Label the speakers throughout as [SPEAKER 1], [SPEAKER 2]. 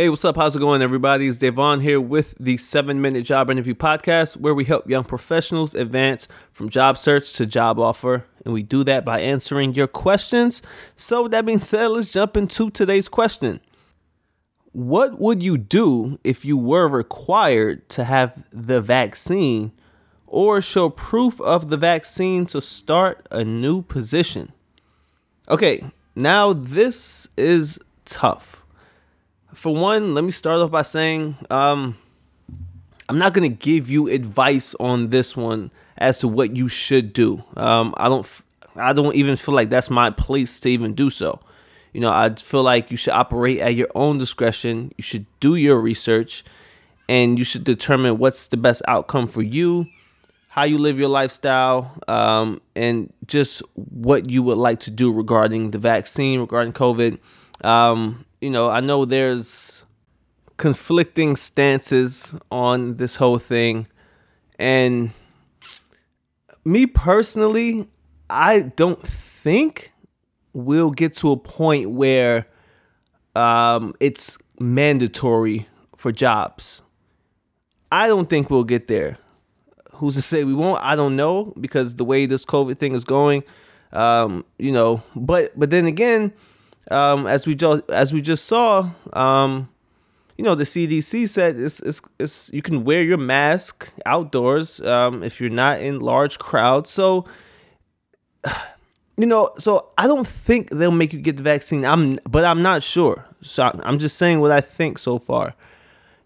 [SPEAKER 1] Hey, what's up? How's it going, everybody? It's Devon here with the 7 Minute Job Interview Podcast, where we help young professionals advance from job search to job offer. And we do that by answering your questions. So, with that being said, let's jump into today's question What would you do if you were required to have the vaccine or show proof of the vaccine to start a new position? Okay, now this is tough for one, let me start off by saying um, I'm not gonna give you advice on this one as to what you should do. Um, I don't. I don't even feel like that's my place to even do so. You know, I feel like you should operate at your own discretion. You should do your research, and you should determine what's the best outcome for you, how you live your lifestyle, um, and just what you would like to do regarding the vaccine, regarding COVID. Um, you know, I know there's conflicting stances on this whole thing. And me personally, I don't think we'll get to a point where um, it's mandatory for jobs. I don't think we'll get there. Who's to say we won't? I don't know because the way this COVID thing is going, um, you know. But but then again, um, as we just as we just saw, um, you know, the CDC said it's, it's, it's you can wear your mask outdoors um, if you're not in large crowds. So, you know, so I don't think they'll make you get the vaccine. I'm, but I'm not sure. So I'm just saying what I think so far.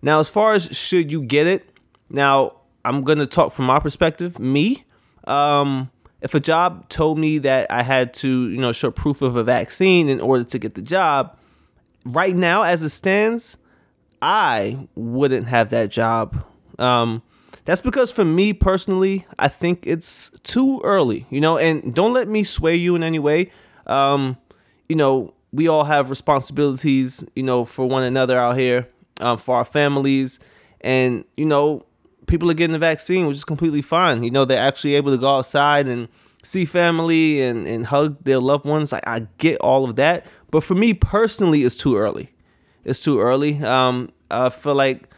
[SPEAKER 1] Now, as far as should you get it, now I'm gonna talk from my perspective. Me, um, if a job told me that I had to, you know, show proof of a vaccine in order to get the job, right now as it stands, I wouldn't have that job. Um, that's because for me personally, I think it's too early, you know, and don't let me sway you in any way. Um, you know, we all have responsibilities, you know, for one another out here, um, for our families, and you know, people are getting the vaccine, which is completely fine. You know, they're actually able to go outside and see family and, and hug their loved ones. Like I get all of that. But for me personally, it's too early. It's too early. Um, I feel like,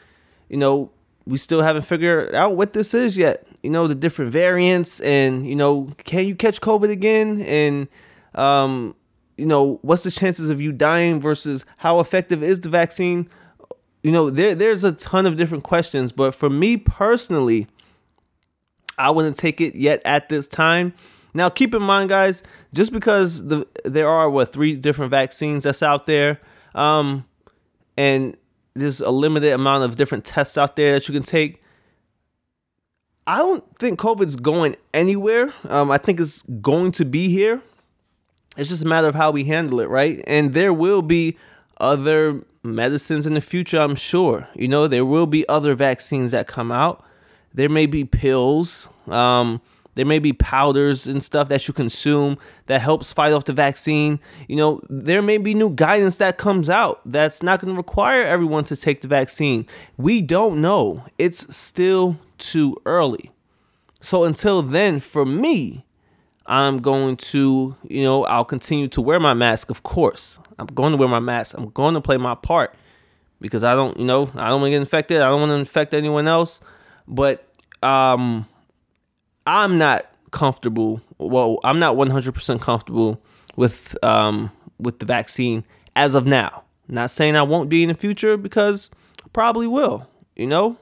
[SPEAKER 1] you know, we still haven't figured out what this is yet. You know, the different variants and, you know, can you catch COVID again? And, um, you know, what's the chances of you dying versus how effective is the vaccine? You know, there there's a ton of different questions, but for me personally, I wouldn't take it yet at this time. Now, keep in mind, guys, just because the there are what three different vaccines that's out there, um, and there's a limited amount of different tests out there that you can take. I don't think COVID's going anywhere. Um, I think it's going to be here. It's just a matter of how we handle it, right? And there will be other medicines in the future, I'm sure. You know, there will be other vaccines that come out. There may be pills. Um, there may be powders and stuff that you consume that helps fight off the vaccine. You know, there may be new guidance that comes out that's not going to require everyone to take the vaccine. We don't know. It's still too early. So until then, for me, I'm going to, you know, I'll continue to wear my mask, of course. I'm going to wear my mask. I'm going to play my part because I don't, you know, I don't want to get infected. I don't want to infect anyone else. But um, I'm not comfortable. Well, I'm not 100% comfortable with um, with the vaccine as of now. Not saying I won't be in the future because I probably will. You know,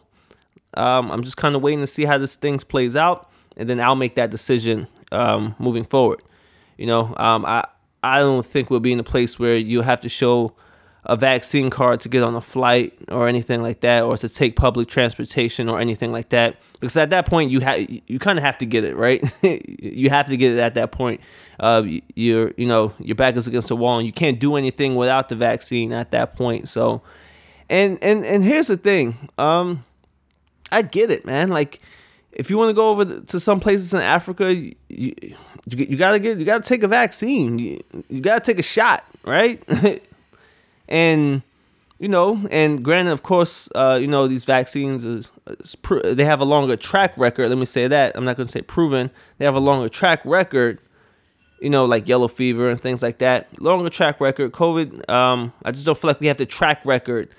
[SPEAKER 1] um, I'm just kind of waiting to see how this thing plays out, and then I'll make that decision um, moving forward. You know, um, I I don't think we'll be in a place where you have to show a vaccine card to get on a flight or anything like that, or to take public transportation or anything like that. Because at that point, you have you kind of have to get it right. you have to get it at that point. Uh, you're you know your back is against the wall, and you can't do anything without the vaccine at that point. So, and and and here's the thing. Um, I get it, man. Like if you want to go over to some places in Africa, you, you, you gotta get you gotta take a vaccine. You, you gotta take a shot, right? and you know, and granted, of course, uh, you know these vaccines is, is pr- they have a longer track record. Let me say that I'm not to say proven. They have a longer track record. You know, like yellow fever and things like that. Longer track record. COVID. Um, I just don't feel like we have the track record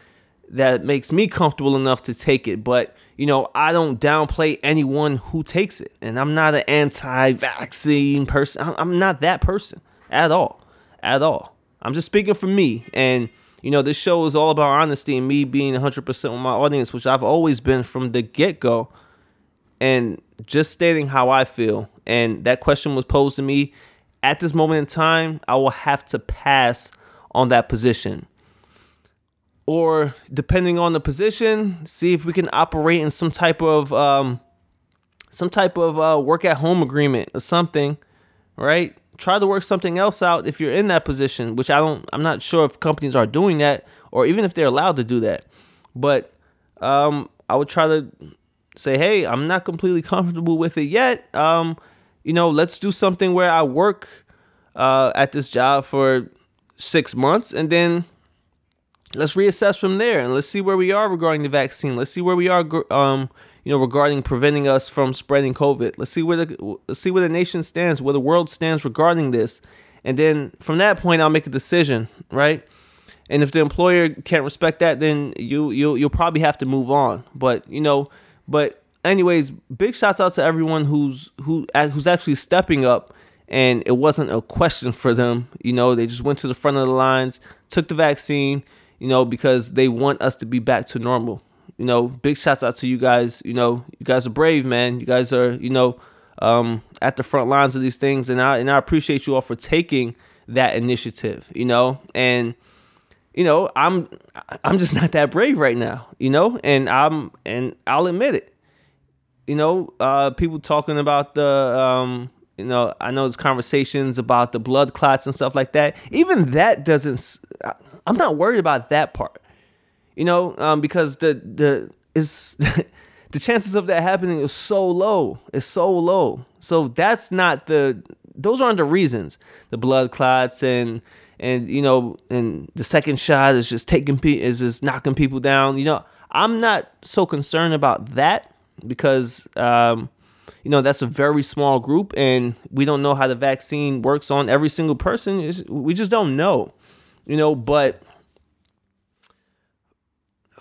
[SPEAKER 1] that makes me comfortable enough to take it. But you know, I don't downplay anyone who takes it, and I'm not an anti-vaccine person. I'm not that person at all, at all. I'm just speaking for me, and you know, this show is all about honesty and me being 100% with my audience, which I've always been from the get-go, and just stating how I feel. And that question was posed to me at this moment in time. I will have to pass on that position or depending on the position, see if we can operate in some type of um, some type of uh, work at home agreement or something, right? Try to work something else out if you're in that position, which I don't. I'm not sure if companies are doing that or even if they're allowed to do that. But um, I would try to say, hey, I'm not completely comfortable with it yet. Um, you know, let's do something where I work uh, at this job for six months and then let's reassess from there and let's see where we are regarding the vaccine. Let's see where we are, um, you know, regarding preventing us from spreading COVID. Let's see where the let's see where the nation stands, where the world stands regarding this, and then from that point, I'll make a decision, right? And if the employer can't respect that, then you you you'll probably have to move on. But you know, but anyways, big shouts out to everyone who's who who's actually stepping up and it wasn't a question for them. You know, they just went to the front of the lines, took the vaccine, you know, because they want us to be back to normal. You know, big shouts out to you guys. You know, you guys are brave, man. You guys are, you know, um, at the front lines of these things, and I and I appreciate you all for taking that initiative. You know, and you know, I'm I'm just not that brave right now. You know, and I'm and I'll admit it. You know, uh, people talking about the um, you know, I know there's conversations about the blood clots and stuff like that. Even that doesn't. I'm not worried about that part, you know, um, because the the is the chances of that happening is so low. It's so low. So that's not the. Those aren't the reasons. The blood clots and and you know and the second shot is just taking pe- is just knocking people down. You know, I'm not so concerned about that because um, you know that's a very small group and we don't know how the vaccine works on every single person. we just don't know you know, but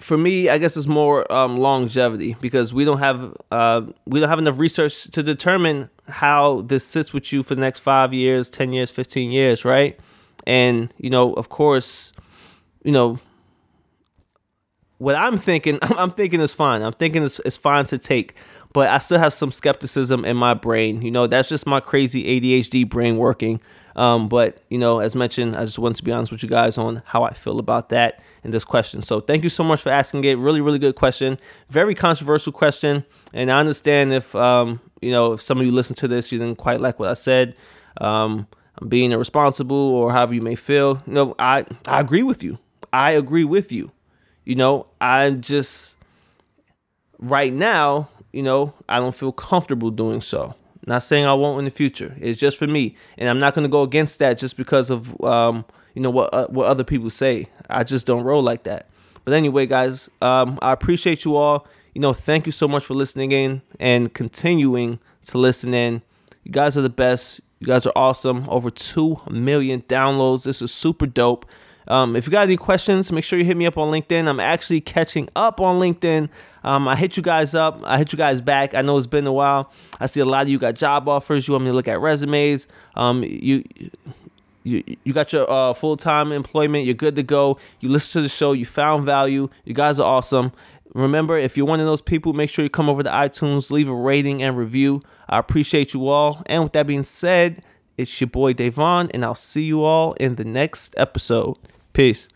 [SPEAKER 1] for me, I guess it's more um, longevity because we don't have uh, we don't have enough research to determine how this sits with you for the next five years, ten years, fifteen years, right? And you know, of course, you know, what I'm thinking, I'm thinking is fine. I'm thinking it's, it's fine to take, but I still have some skepticism in my brain. You know, that's just my crazy ADHD brain working. Um, but you know, as mentioned, I just wanted to be honest with you guys on how I feel about that and this question. So thank you so much for asking it. Really, really good question. Very controversial question, and I understand if um, you know if some of you listen to this, you didn't quite like what I said. Um, I'm being irresponsible or however you may feel. You know, I I agree with you. I agree with you. You know, I just right now, you know, I don't feel comfortable doing so. Not saying I won't in the future. It's just for me, and I'm not to go against that just because of um, you know what uh, what other people say. I just don't roll like that. But anyway, guys, um, I appreciate you all. You know, thank you so much for listening in and continuing to listen in. You guys are the best. You guys are awesome. Over 2 million downloads. This is super dope. Um, if you got any questions, make sure you hit me up on LinkedIn. I'm actually catching up on LinkedIn. Um, I hit you guys up. I hit you guys back. I know it's been a while. I see a lot of you got job offers. You want me to look at resumes. Um, you you you got your uh, full time employment. You're good to go. You listen to the show. You found value. You guys are awesome. Remember, if you're one of those people, make sure you come over to iTunes, leave a rating and review. I appreciate you all. And with that being said, it's your boy Davon, and I'll see you all in the next episode. Peace.